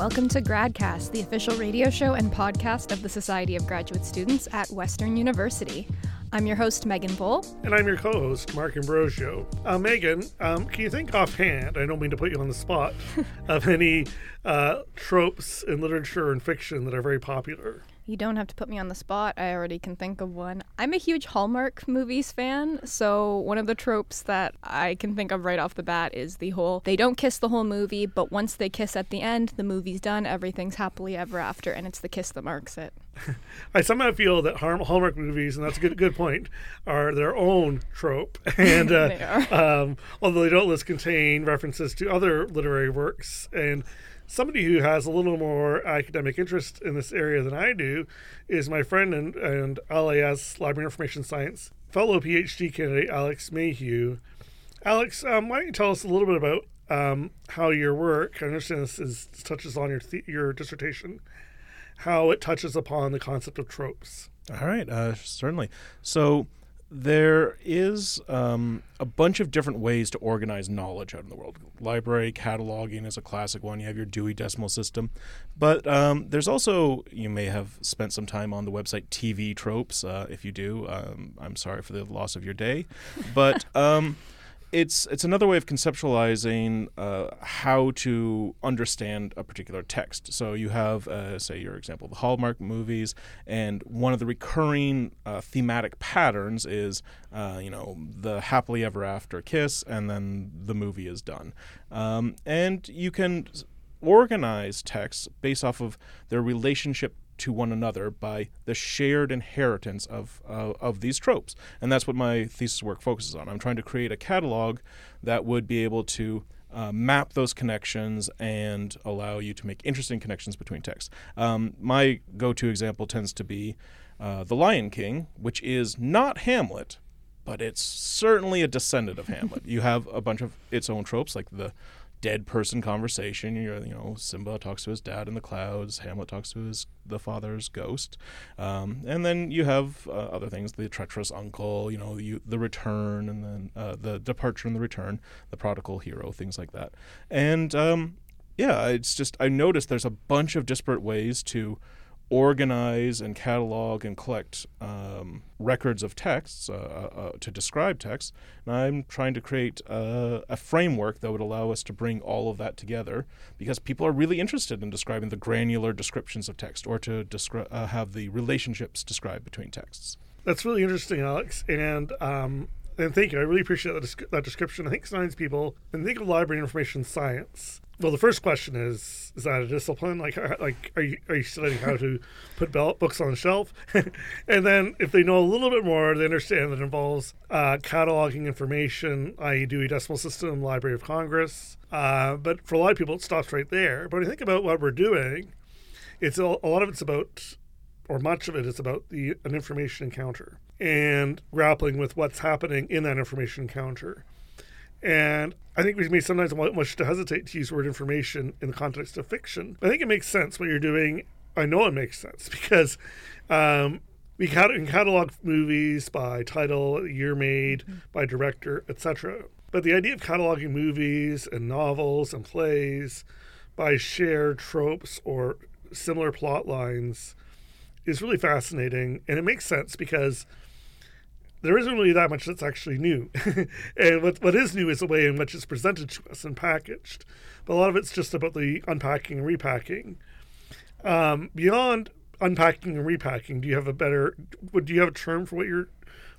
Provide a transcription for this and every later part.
Welcome to GradCast, the official radio show and podcast of the Society of Graduate Students at Western University. I'm your host, Meghan Voll. And I'm your co host, Mark Ambrogio. Uh, Meghan, um, can you think offhand, I don't mean to put you on the spot, of any uh, tropes in literature and fiction that are very popular? You don't have to put me on the spot. I already can think of one. I'm a huge Hallmark movies fan, so one of the tropes that I can think of right off the bat is the whole they don't kiss the whole movie, but once they kiss at the end, the movie's done, everything's happily ever after, and it's the kiss that marks it. I somehow feel that Hallmark movies, and that's a good good point, are their own trope. And uh, um, although they don't list contain references to other literary works, and somebody who has a little more academic interest in this area than I do is my friend and, and LIS Library Information Science fellow PhD candidate Alex Mayhew. Alex, um, why don't you tell us a little bit about um, how your work, I understand this is, touches on your, th- your dissertation, how it touches upon the concept of tropes. All right, uh, certainly. So, there is um, a bunch of different ways to organize knowledge out in the world. Library cataloging is a classic one. You have your Dewey Decimal System. But um, there's also, you may have spent some time on the website TV Tropes. Uh, if you do, um, I'm sorry for the loss of your day. But. It's it's another way of conceptualizing uh, how to understand a particular text. So you have, uh, say, your example, the Hallmark movies, and one of the recurring uh, thematic patterns is, uh, you know, the happily ever after kiss, and then the movie is done. Um, and you can organize texts based off of their relationship to one another by the shared inheritance of uh, of these tropes, and that's what my thesis work focuses on. I'm trying to create a catalog that would be able to uh, map those connections and allow you to make interesting connections between texts. Um, my go-to example tends to be uh, The Lion King, which is not Hamlet, but it's certainly a descendant of Hamlet. you have a bunch of its own tropes, like the dead person conversation. You're, you know, Simba talks to his dad in the clouds. Hamlet talks to his the father's ghost, um, and then you have uh, other things: the treacherous uncle, you know, you, the return, and then uh, the departure and the return, the prodigal hero, things like that. And um, yeah, it's just I noticed there's a bunch of disparate ways to organize and catalog and collect um, records of texts uh, uh, uh, to describe texts. And I'm trying to create a, a, framework that would allow us to bring all of that together because people are really interested in describing the granular descriptions of text or to descri- uh, have the relationships described between texts. That's really interesting, Alex. And um, and thank you. I really appreciate that, that description. I think sometimes people, they think of library information science, well, the first question is: Is that a discipline? Like, like are you are you studying how to put books on the shelf? and then, if they know a little bit more, they understand that it involves uh, cataloging information, i.e., Dewey Decimal System, Library of Congress. Uh, but for a lot of people, it stops right there. But when you think about what we're doing, it's a, a lot of it's about, or much of it is about the an information encounter and grappling with what's happening in that information encounter. And I think we may sometimes much to hesitate to use the word information in the context of fiction. I think it makes sense what you're doing. I know it makes sense because um, we can catalog movies by title, year made, mm-hmm. by director, etc. But the idea of cataloging movies and novels and plays by shared tropes or similar plot lines is really fascinating. And it makes sense because there isn't really that much that's actually new. and what, what is new is the way in which it's presented to us and packaged. But a lot of it's just about the unpacking and repacking. Um, beyond unpacking and repacking, do you have a better, do you have a term for what you're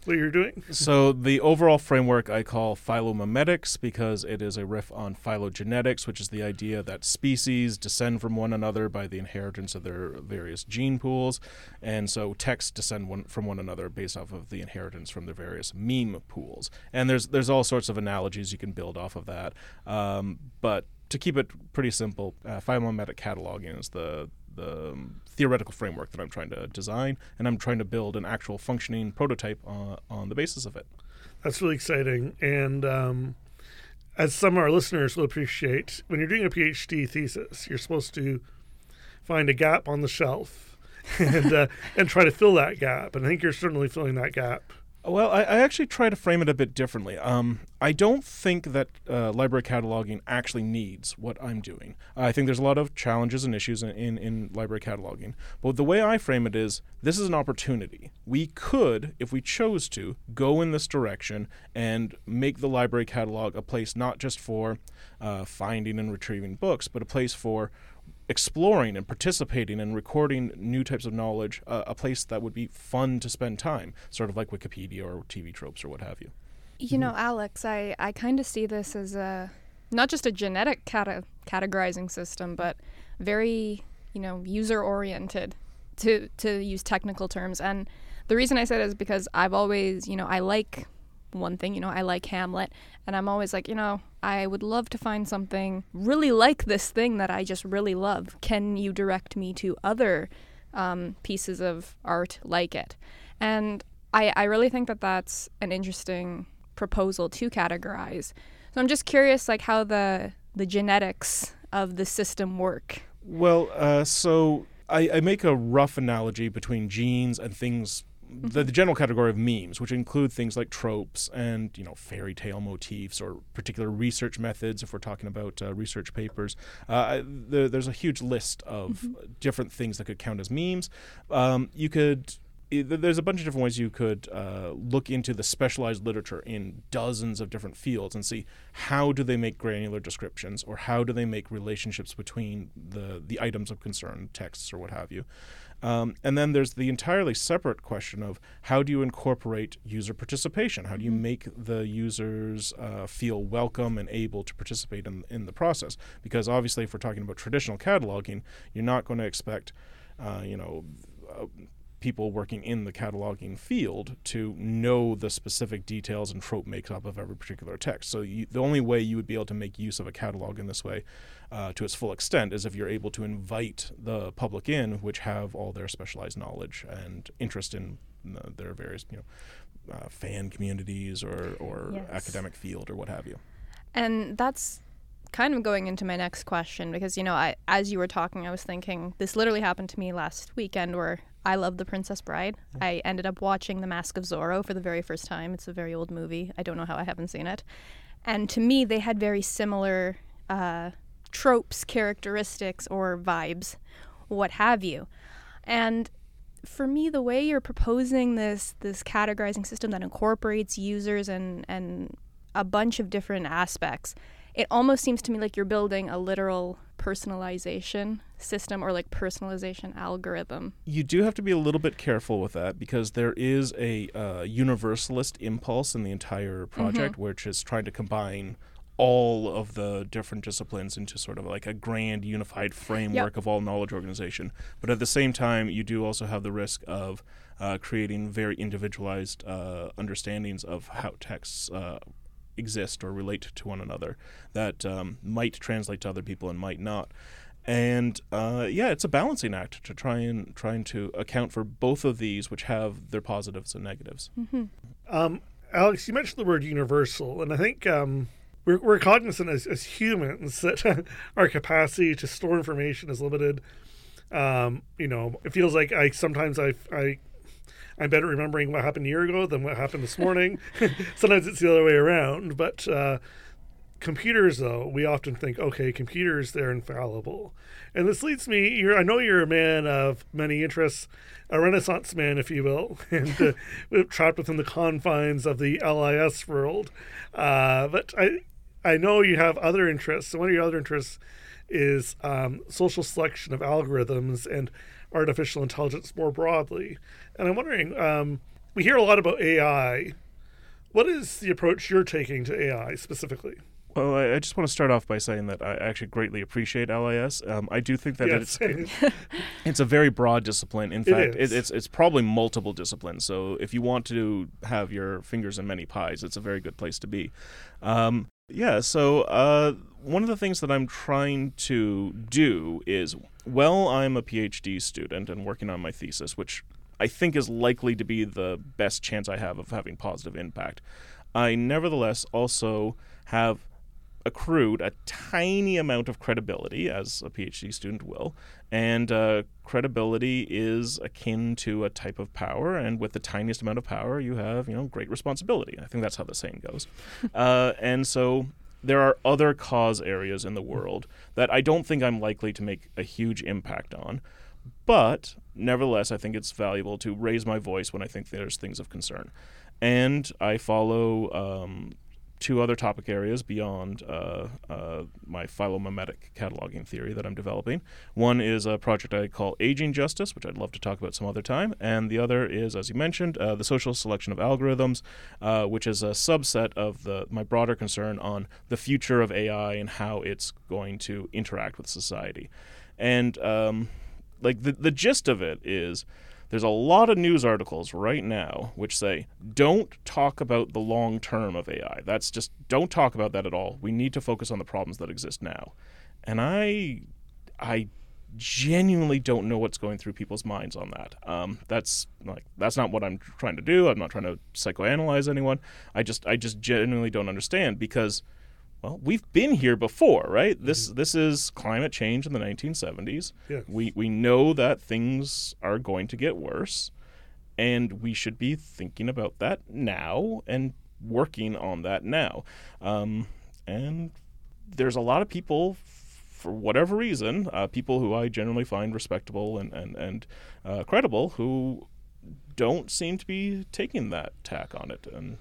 what you're doing? So the overall framework I call phylomemetics because it is a riff on phylogenetics, which is the idea that species descend from one another by the inheritance of their various gene pools, and so texts descend one, from one another based off of the inheritance from their various meme pools. And there's there's all sorts of analogies you can build off of that, um, but to keep it pretty simple, uh, phylomemetic cataloging is the the um, theoretical framework that I'm trying to design, and I'm trying to build an actual functioning prototype uh, on the basis of it. That's really exciting, and um, as some of our listeners will appreciate, when you're doing a PhD thesis, you're supposed to find a gap on the shelf and uh, and try to fill that gap. And I think you're certainly filling that gap Well, I, I, actually try to frame it a bit differently. Um, I don't think that uh, library cataloging actually needs what I'm doing. I think there's a lot of challenges and issues in, in, in, library cataloging. But the way I frame it is this is an opportunity. We could, if we chose to, go in this direction and make the library catalog a place not just for uh, finding and retrieving books, but a place for exploring and participating and recording new types of knowledge, uh, a place that would be fun to spend time, sort of like Wikipedia or TV tropes or what have you. You know, Alex, I, I kind of see this as a not just a genetic cata- categorizing system, but very, you know, user oriented to to use technical terms. And the reason I said is because I've always, you know, I like one thing, you know, I like Hamlet, and I'm always like, you know, I would love to find something really like this thing that I just really love. Can you direct me to other um, pieces of art like it? And I, I really think that that's an interesting proposal to categorize. So I'm just curious, like how the the genetics of the system work. Well, uh, so I, I make a rough analogy between genes and things the, the, general category of memes, which include things like tropes and you know fairy tale motifs or particular research methods. If we're talking about uh, research papers, uh, the, there's a huge list of mm-hmm. different things that could count as memes. Um, you could there's a bunch of different ways you could uh, look into the specialized literature in dozens of different fields and see how do they make granular descriptions or how do they make relationships between the the items of concern, texts or what have you. Um, and then there's the entirely separate question of how do you incorporate user participation? How do you mm-hmm. make the users uh, feel welcome and able to participate in, in the process? Because obviously, if we're talking about traditional cataloging, you're not going to expect, uh, you know, uh, people working in the cataloging field to know the specific details and trope makeup of every particular text. So you, the only way you would be able to make use of a catalog in this way uh, to its full extent is if you're able to invite the public in, which have all their specialized knowledge and interest in uh, their various, you know, uh, fan communities or, or yes. academic field or what have you. And that's kind of going into my next question because you know I as you were talking I was thinking this literally happened to me last weekend where I love The Princess Bride. I ended up watching The Mask of Zorro for the very first time. It's a very old movie. I don't know how I haven't seen it. And to me, they had very similar uh, tropes, characteristics, or vibes, what have you. And for me, the way you're proposing this this categorizing system that incorporates users and and a bunch of different aspects, it almost seems to me like you're building a literal personalization system or like personalization algorithm. You do have to be a little bit careful with that because there is a uh, universalist impulse in the entire project, mm-hmm. which is trying to combine all of the different disciplines into sort of like a grand unified framework yep. of all knowledge organization. But at the same time, you do also have the risk of uh, creating very individualized uh, understandings of how texts uh, exist or relate to one another that um, might translate to other people and might not. And uh, yeah, it's a balancing act to try and trying to account for both of these, which have their positives and negatives. Mm-hmm. Um, Alex, you mentioned the word universal, and I think um, we're, we're, cognizant as, as humans that our capacity to store information is limited. Um, you know, it feels like I sometimes I I I'm better remembering what happened a year ago than what happened this morning. Sometimes it's the other way around. But uh, computers, though, we often think, okay, computers, they're infallible. And this leads me, I know you're a man of many interests, a renaissance man, if you will, and uh, trapped within the confines of the LIS world. Uh, but I, I know you have other interests. So one of your other interests is um, social selection of algorithms and artificial intelligence more broadly. And I'm wondering, um, we hear a lot about AI. What is the approach you're taking to AI specifically? Well, I, just want to start off by saying that I actually greatly appreciate LIS. Um, I do think that yes. it's it's a very broad discipline. In fact, it it's it's probably multiple disciplines. So if you want to have your fingers in many pies, it's a very good place to be. Um, yeah. So uh, one of the things that I'm trying to do is, well, I'm a PhD student and working on my thesis, which I think is likely to be the best chance I have of having positive impact. I nevertheless also have accrued a tiny amount of credibility, as a PhD student will, and uh, credibility is akin to a type of power, and with the tiniest amount of power, you have you know great responsibility. I think that's how the saying goes, uh, and so there are other cause areas in the world that I don't think I'm likely to make a huge impact on. But nevertheless, I think it's valuable to raise my voice when I think there's things of concern. And I follow um, two other topic areas beyond uh, uh, my phylomemetic cataloging theory that I'm developing. One is a project I call Aging Justice, which I'd love to talk about some other time. And the other is, as you mentioned, uh, the social selection of algorithms, uh, which is a subset of the my broader concern on the future of AI and how it's going to interact with society. And um, like the, the gist of it is there's a lot of news articles right now which say don't talk about the long term of AI. That's just don't talk about that at all. We need to focus on the problems that exist now. And I I genuinely don't know what's going through people's minds on that. Um, that's like that's not what I'm trying to do. I'm not trying to psychoanalyze anyone. I just I just genuinely don't understand because well, we've been here before, right? Mm-hmm. This this is climate change in the 1970s. Yes. We we know that things are going to get worse, and we should be thinking about that now and working on that now. Um, and there's a lot of people, for whatever reason, uh, people who I generally find respectable and and and uh, credible, who don't seem to be taking that tack on it, and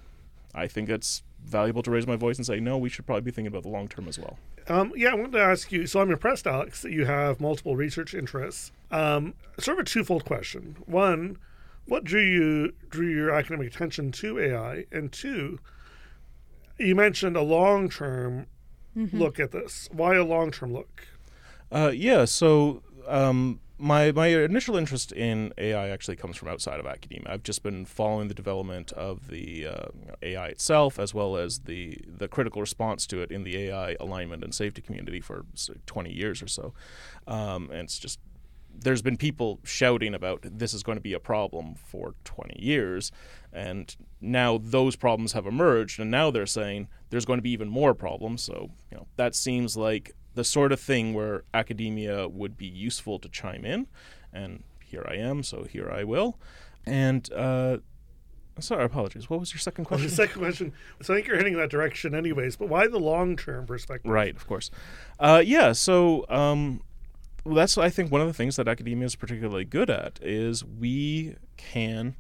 I think it's valuable to raise my voice and say, no, we should probably be thinking about the long term as well. Um, yeah, I wanted to ask you. So I'm impressed, Alex, that you have multiple research interests. Um, sort of a twofold question. One, what drew you drew your academic attention to AI, and two, you mentioned a long term mm-hmm. look at this. Why a long term look? Uh, yeah, so um, my my initial interest in AI actually comes from outside of academia. I've just been following the development of the uh, AI itself, as well as the the critical response to it in the AI alignment and safety community for 20 years or so. Um, and it's just there's been people shouting about this is going to be a problem for 20 years, and now those problems have emerged, and now they're saying there's going to be even more problems. So you know that seems like the sort of thing where academia would be useful to chime in. And here I am, so here I will. And uh, sorry, apologies. What was your second question? Well, the second question. So I think you're heading that direction, anyways. But why the long-term perspective? Right, of course. Uh, yeah. So um, well, that's I think one of the things that academia is particularly good at is we can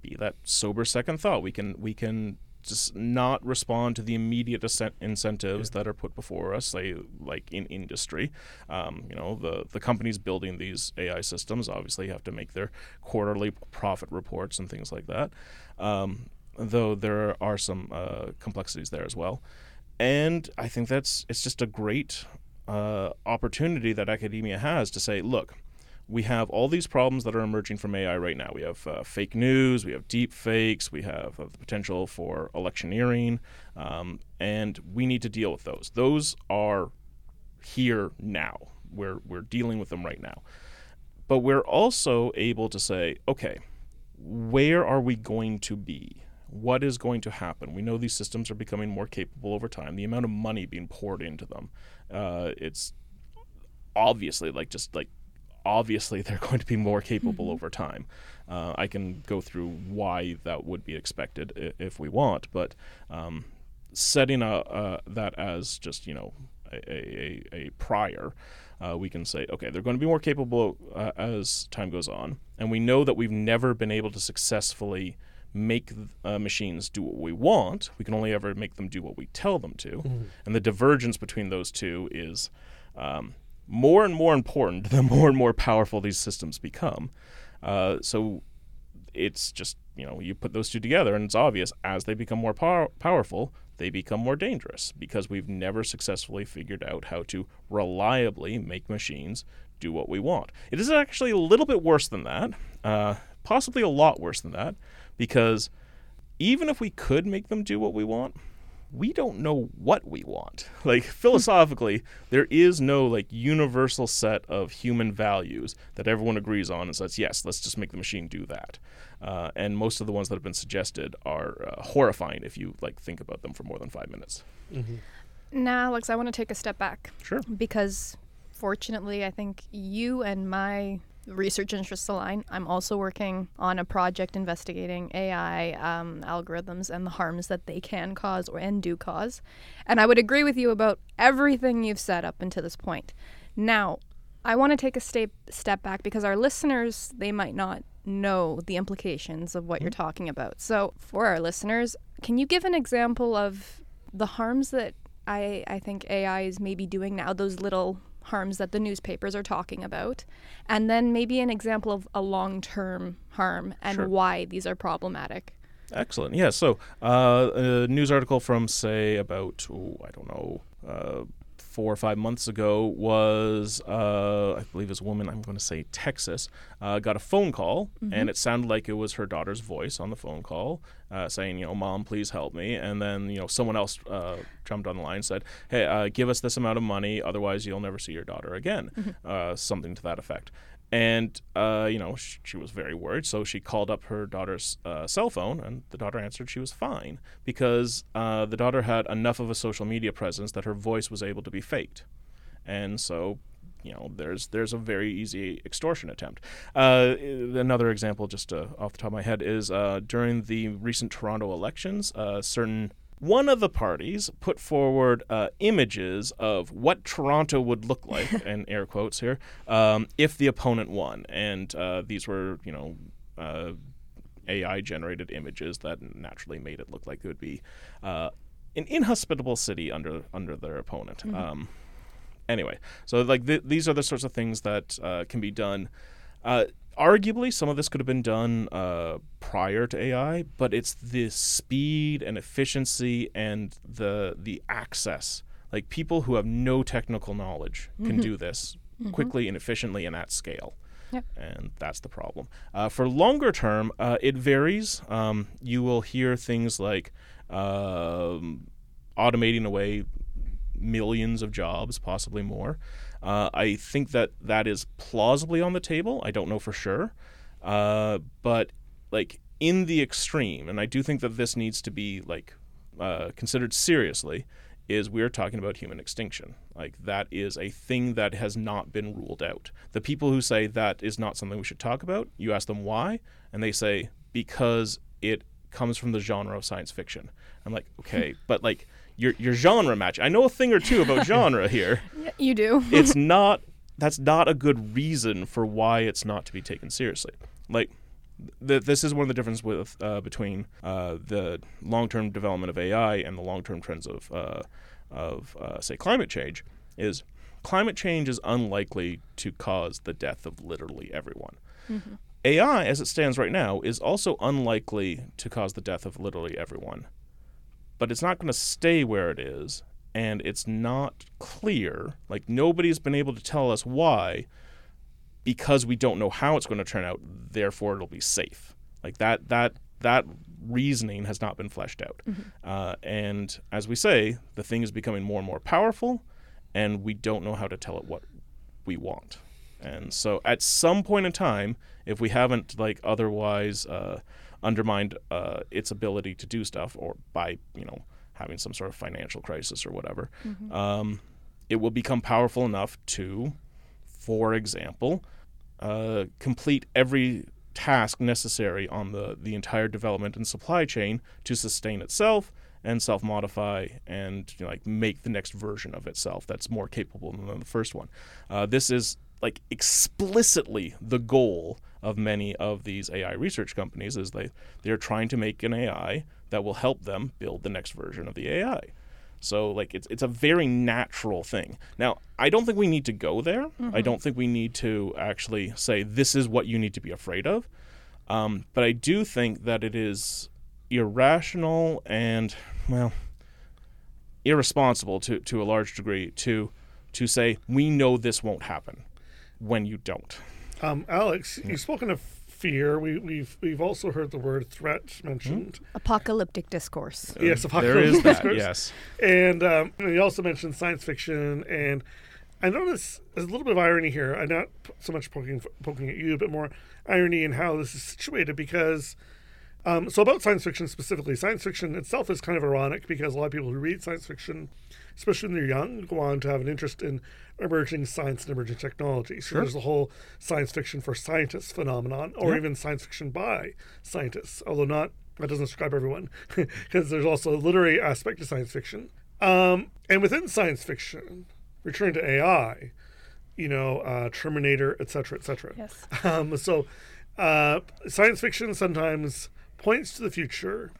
be that sober second thought. We can we can just not respond to the immediate incentives yeah. that are put before us, say like in industry. Um, you know, the the companies building these AI systems obviously have to make their quarterly profit reports and things like that. Um, though there are some uh, complexities there as well, and I think that's it's just a great uh, opportunity that academia has to say, look we have all these problems that are emerging from AI right now. We have uh, fake news, we have deep fakes, we have uh, the potential for electioneering, um, and we need to deal with those. Those are here now. We're, we're dealing with them right now. But we're also able to say, okay, where are we going to be? What is going to happen? We know these systems are becoming more capable over time. The amount of money being poured into them, uh, it's obviously like just like obviously they're going to be more capable mm-hmm. over time. Uh, I can go through why that would be expected if we want, but um, setting a, uh, that as just you know a, a, a prior, uh, we can say okay they're going to be more capable uh, as time goes on, and we know that we've never been able to successfully make uh, machines do what we want. We can only ever make them do what we tell them to, mm-hmm. and the divergence between those two is. Um, more and more important the more and more powerful these systems become. Uh, so it's just, you know, you put those two together and it's obvious as they become more power- powerful, they become more dangerous because we've never successfully figured out how to reliably make machines do what we want. It is actually a little bit worse than that, uh, possibly a lot worse than that, because even if we could make them do what we want, we don't know what we want. Like philosophically, there is no like universal set of human values that everyone agrees on and says, yes, let's just make the machine do that. Uh, and most of the ones that have been suggested are uh, horrifying if you like think about them for more than five minutes. Mm-hmm. Now, Alex, I want to take a step back Sure. because fortunately, I think you and my research interests align. I'm also working on a project investigating AI um, algorithms and the harms that they can cause or and do cause. And I would agree with you about everything you've said up until this point. Now, I want to take a step step back because our listeners they might not know the implications of what you're talking about. So, for our listeners, can you give an example of the harms that I I think AI is maybe doing now? Those little harms that the newspapers are talking about, and then maybe an example of a long term harm and Sure. why these are problematic. Excellent. Yeah. So, uh, a news article from, say, about, oh, I don't know, uh, four or five months ago was, uh, I believe, this woman, I'm going to say Texas, uh, got a phone call, and it sounded like it was her daughter's voice on the phone call uh, saying, you know, Mom, please help me. And then, you know, someone else uh, jumped on the line and said, Hey, uh, give us this amount of money, otherwise you'll never see your daughter again. Uh, something to that effect. And, uh, you know, sh- she was very worried. So she called up her daughter's uh, cell phone, and the daughter answered she was fine because uh, the daughter had enough of a social media presence that her voice was able to be faked. And so, you know, there's there's a very easy extortion attempt. Uh, another example, just uh, off the top of my head, is uh, during the recent Toronto elections, certain one of the parties put forward uh, images of what Toronto would look like, and air quotes here, um, if the opponent won. And uh, these were, you know, uh, AI generated images that naturally made it look like it would be uh, an inhospitable city under under their opponent. Um, anyway, so like th- these are the sorts of things that uh, can be done. Arguably, some of this could have been done uh, prior to AI, but it's the speed and efficiency and the the access. Like people who have no technical knowledge can do this quickly and efficiently and at scale. Yep. And that's the problem. Uh, for longer term, uh, it varies. Um, you will hear things like um, automating away millions of jobs, possibly more. Uh, I think that that is plausibly on the table. I don't know for sure, uh, but like in the extreme, and I do think that this needs to be like uh, considered seriously. Is we are talking about human extinction. Like that is a thing that has not been ruled out. The people who say that is not something we should talk about, you ask them why, and they say because it comes from the genre of science fiction. I'm like, okay, but like your your genre match. I know a thing or two about genre here. You do. It's not that's not a good reason for why it's not to be taken seriously. Like th- this is one of the differences with uh, between uh, the long-term development of AI and the long-term trends of uh, of uh, say climate change is climate change is unlikely to cause the death of literally everyone. AI, as it stands right now, is also unlikely to cause the death of literally everyone. But it's not going to stay where it is, and it's not clear. Like, nobody's been able to tell us why, because we don't know how it's going to turn out, therefore it'll be safe. Like, that, that, that reasoning has not been fleshed out. Uh, and as we say, the thing is becoming more and more powerful, and we don't know how to tell it what we want. And so at some point in time, if we haven't like otherwise uh, undermined uh, its ability to do stuff, or by you know having some sort of financial crisis or whatever, um, it will become powerful enough to, for example, uh, complete every task necessary on the the entire development and supply chain to sustain itself and self-modify and you know, like make the next version of itself that's more capable than the first one. Uh, this is like explicitly the goal of many of these AI research companies is they they're trying to make an AI that will help them build the next version of the AI. So like it's it's a very natural thing. Now, I don't think we need to go there. I don't think we need to actually say this is what you need to be afraid of. Um, but I do think that it is irrational and well irresponsible to, to a large degree to to say we know this won't happen when you don't. Um, Alex, you've spoken of fear. We, we've we've also heard the word threat mentioned. Apocalyptic discourse. Yes, there is apocalyptic that. discourse. Yes. And um, you also mentioned science fiction, and I notice there's a little bit of irony here. I'm not so much poking poking at you, but more irony in how this is situated because Um, so about science fiction specifically, science fiction itself is kind of ironic because a lot of people who read science fiction, especially when they're young, go on to have an interest in emerging science and emerging technology. So Sure. there's the whole science fiction for scientists phenomenon, or Yeah. even science fiction by scientists, although not that doesn't describe everyone, because there's also a literary aspect to science fiction. Um, and within science fiction, returning to AI, you know, uh, Terminator, etc., cetera, et cetera. Yes. Um, so, uh, science fiction sometimes points to the future,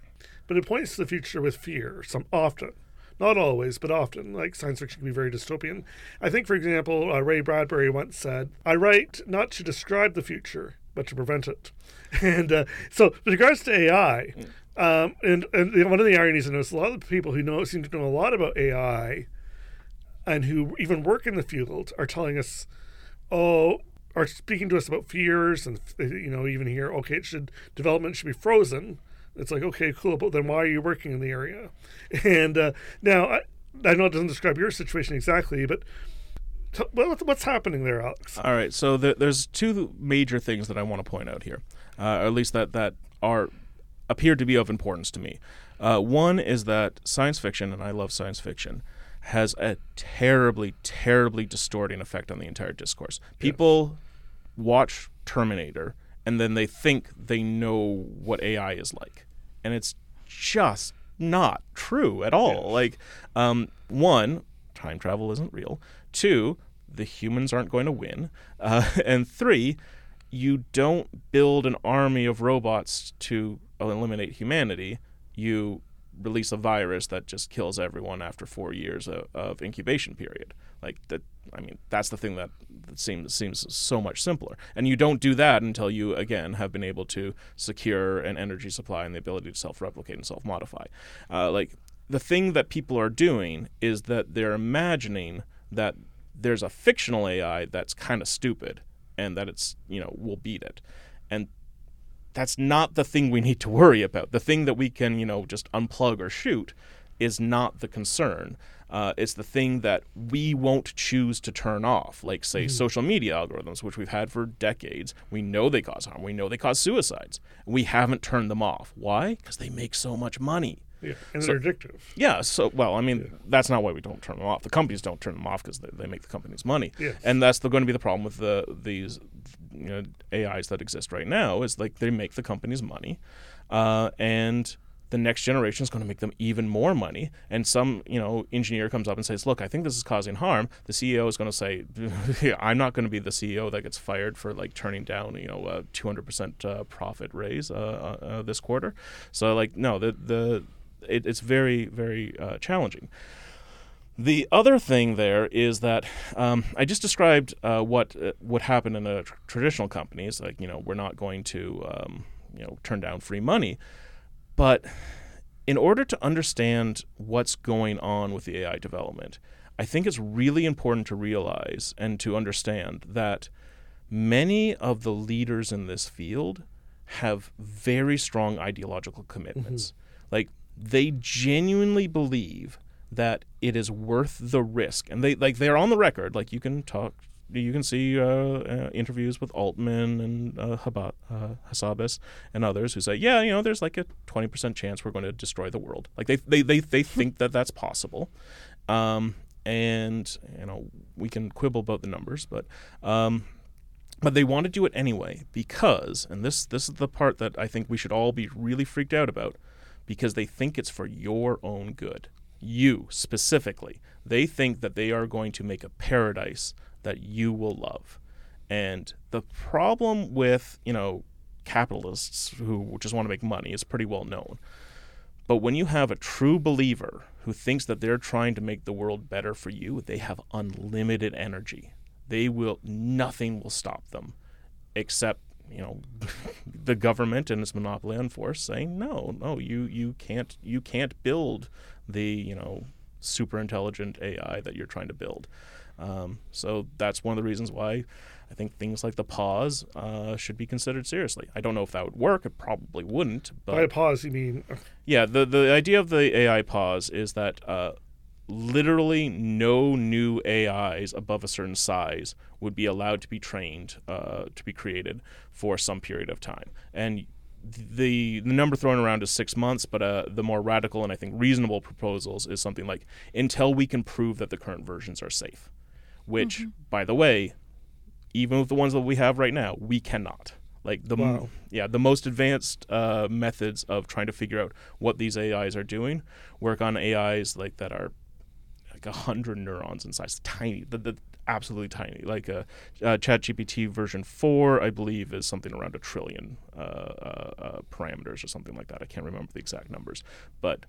but it points to the future with fear. Some often, not always, but often. Like science fiction can be very dystopian. I think, for example, uh, Ray Bradbury once said, "I write not to describe the future, but to prevent it." And uh, so, with regards to AI, um, and and one of the ironies I is a lot of the people who know seem to know a lot about AI, and who even work in the field are telling us, oh, are speaking to us about fears and you know even here, okay, it should development should be frozen. It's like okay, cool, but then why are you working in the area? And uh, now I, I know it doesn't describe your situation exactly, but t- what, what's happening there, Alex? All right, so there, there's two major things that I want to point out here, uh, or at least that that are appear to be of importance to me. Uh, one is that science fiction, and I love science fiction, has a terribly, terribly distorting effect on the entire discourse. People watch Terminator and then they think they know what AI is like, and it's just not true at all. Like, um, one, time travel isn't real. Two, the humans aren't going to win. Uh, and three, you don't build an army of robots to eliminate humanity. You release a virus that just kills everyone after four years of, of incubation period. Like that. I mean, that's the thing that, that seems seems so much simpler. And you don't do that until you again have been able to secure an energy supply and the ability to self-replicate and self-modify. Uh, like the thing that people are doing is that they're imagining that there's a fictional AI that's kind of stupid and that it's you know will beat it, and that's not the thing we need to worry about. The thing that we can, you know, just unplug or shoot is not the concern. Uh, it's the thing that we won't choose to turn off, like, say, social media algorithms, which we've had for decades. We know they cause harm. We know they cause suicides. We haven't turned them off. Why? Because they make so much money. Yeah, and So- they're addictive. Yeah, so well, I mean, that's not why we don't turn them off. The companies don't turn them off because they, they make the companies money, Yes. and that's the, going to be the problem with the these you know, AIs that exist right now. Is like they make the companies money, uh, and the next generation is going to make them even more money. And some you know engineer comes up and says, "Look, I think this is causing harm." The CEO is going to say, "I'm not going to be the CEO that gets fired for like turning down you know a 200 percent uh, profit raise uh, uh, uh, this quarter." So like no, the the it, it's very very uh, challenging. The other thing there is that um, I just described uh, what uh, would happen in a tr- traditional companies. Like you know, we're not going to um, you know turn down free money, but in order to understand what's going on with the AI development, I think it's really important to realize and to understand that many of the leaders in this field have very strong ideological commitments. Like they genuinely believe that it is worth the risk, and they like they're on the record. Like you can talk, you can see uh, uh, interviews with Altman and uh, Haba, uh, Hassabis and others who say, yeah, you know, there's like a twenty percent chance we're going to destroy the world. Like they they they, they think that that's possible. Um, and you know we can quibble about the numbers, but um, but they want to do it anyway because, and this this is the part that I think we should all be really freaked out about, because they think it's for your own good, you specifically. They think that they are going to make a paradise that you will love, and the problem with you know capitalists who just want to make money is pretty well known. But when you have a true believer who thinks that they're trying to make the world better for you, they have unlimited energy. They will nothing will stop them except, you know, the government and its monopoly on force saying, "No, no, you you can't you can't build the, you know, super intelligent AI that you're trying to build." Um, so that's one of the reasons why I think things like the pause uh, should be considered seriously. I don't know if that would work. It probably wouldn't. But By a pause, you mean uh, yeah, the the idea of the AI pause is that uh, literally no new AIs above a certain size would be allowed to be trained uh, to be created for some period of time, and the the number thrown around is six months, but uh, the more radical and I think reasonable proposals is something like until we can prove that the current versions are safe, which, Mm-hmm. by the way, even with the ones that we have right now, we cannot. Like the Wow. yeah the most advanced uh, methods of trying to figure out what these AIs are doing work on AIs like that are like a hundred neurons in size, tiny, the, the absolutely tiny. Like a uh, ChatGPT version four, I believe, is something around a trillion uh, uh, uh, parameters or something like that. I can't remember the exact numbers, but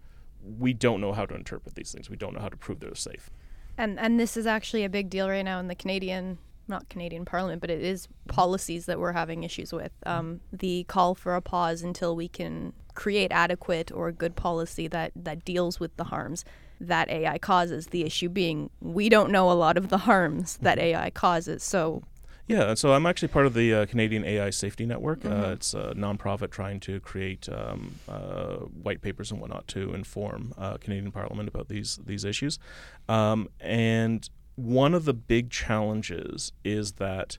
we don't know how to interpret these things. We don't know how to prove they're safe. And and this is actually a big deal right now in the Canadian not Canadian Parliament, but it is policies that we're having issues with. Um, the call for a pause until we can create adequate or good policy that that deals with the harms that AI causes. The issue being we don't know a lot of the harms that AI causes. So Yeah, and so I'm actually part of the uh, Canadian AI Safety Network. Uh, it's a nonprofit trying to create um, uh, white papers and whatnot to inform uh, Canadian Parliament about these these issues. Um, and one of the big challenges is that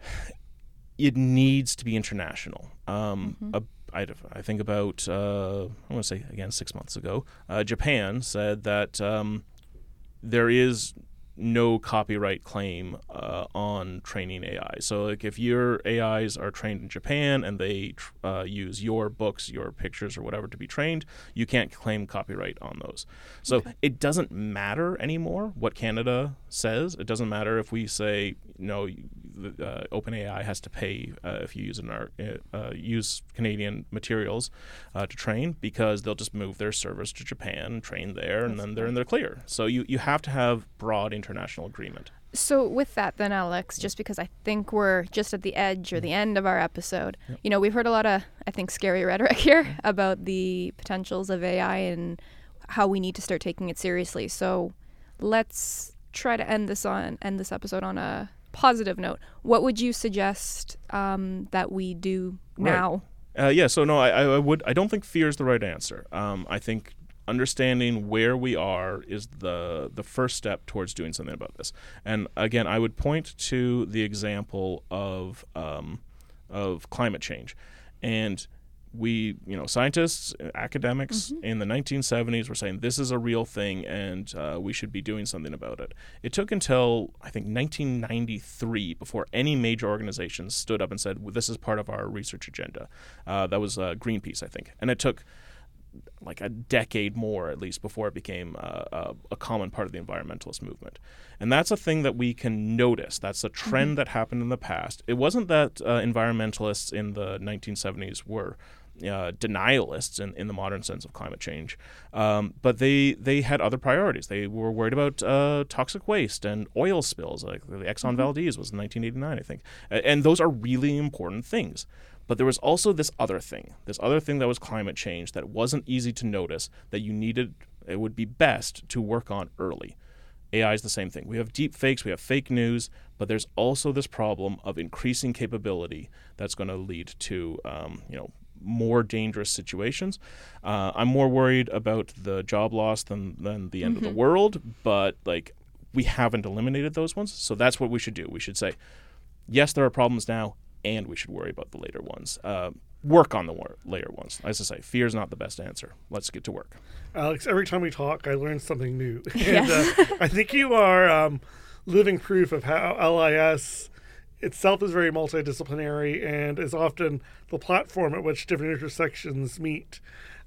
it needs to be international. Um, a, I, I think about uh, I want to say again six months ago, uh, Japan said that um, there is no copyright claim uh, on training AI. So, like, if your AIs are trained in Japan and they tr- uh, use your books, your pictures, or whatever to be trained, you can't claim copyright on those. So, it doesn't matter anymore what Canada says. It doesn't matter if we say no. Uh, OpenAI has to pay uh, if you use an art, uh, use Canadian materials uh, to train because they'll just move their servers to Japan, train there, and then they're in their clear. So you, you have to have broad international agreement. So with that then Alex, just because I think we're just at the edge or the end of our episode, you know, we've heard a lot of I think scary rhetoric here about the potentials of AI and how we need to start taking it seriously. So let's try to end this on end this episode on a positive note. What would you suggest um, that we do Right. now? Uh, yeah, so no, I, I I would. I don't think fear is the right answer. Um, I think understanding where we are is the the first step towards doing something about this. And again, I would point to the example of um, of climate change, and we, you know, scientists, academics in the 1970s were saying this is a real thing and uh, we should be doing something about it. It took until I think 1993 before any major organizations stood up and said well, this is part of our research agenda. Uh, that was uh, Greenpeace, I think, and it took like a decade more at least before it became uh, uh, a common part of the environmentalist movement. And that's a thing that we can notice. That's a trend that happened in the past. It wasn't that uh, environmentalists in the 1970s were uh, denialists in, in the modern sense of climate change, um, but they they had other priorities. They were worried about uh, toxic waste and oil spills, like the Exxon Valdez was in 1989, I think, and those are really important things. But there was also this other thing, this other thing that was climate change that wasn't easy to notice that you needed, it would be best to work on early. AI is the same thing. We have deep fakes, we have fake news, but there's also this problem of increasing capability that's going to lead to, um, you know, more dangerous situations. Uh, I'm more worried about the job loss than than the end of the world, but like we haven't eliminated those ones, so that's what we should do. We should say, yes, there are problems now, and we should worry about the later ones. Uh, work on the wor- later ones. As I say, fear is not the best answer. Let's get to work. Alex, every time we talk, I learn something new. and uh, I think you are um, living proof of how LIS itself is very multidisciplinary and is often the platform at which different intersections meet.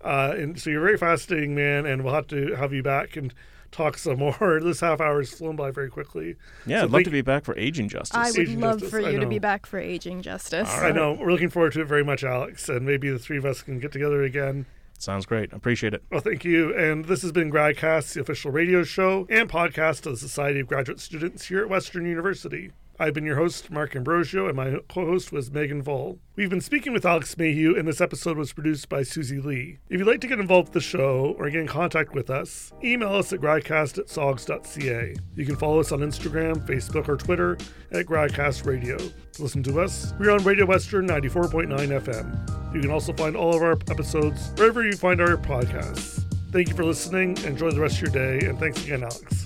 Uh, and so you're a very fascinating man, and we'll have to have you back and talk some more. this half hour has flown by very quickly. Yeah, So I'd love thank- to be back for aging justice. I would Aging love Justice, for you to be back for aging justice. I know. We're looking forward to it very much, Alex, and maybe the three of us can get together again. Sounds great. Appreciate it. Well, thank you. And this has been Gradcast, the official radio show and podcast of the Society of Graduate Students here at Western University. I've been your host, Mark Ambrogio, and my co host was Meghan Voll. We've been speaking with Alex Mayhew, and this episode was produced by Suzy Lee. If you'd like to get involved with the show or get in contact with us, email us at gradcast at sogs.ca. You can follow us on Instagram, Facebook, or Twitter at Gradcast Radio. To listen to us, we're on Radio Western 94.9 FM. You can also find all of our episodes wherever you find our podcasts. Thank you for listening. Enjoy the rest of your day, and thanks again, Alex.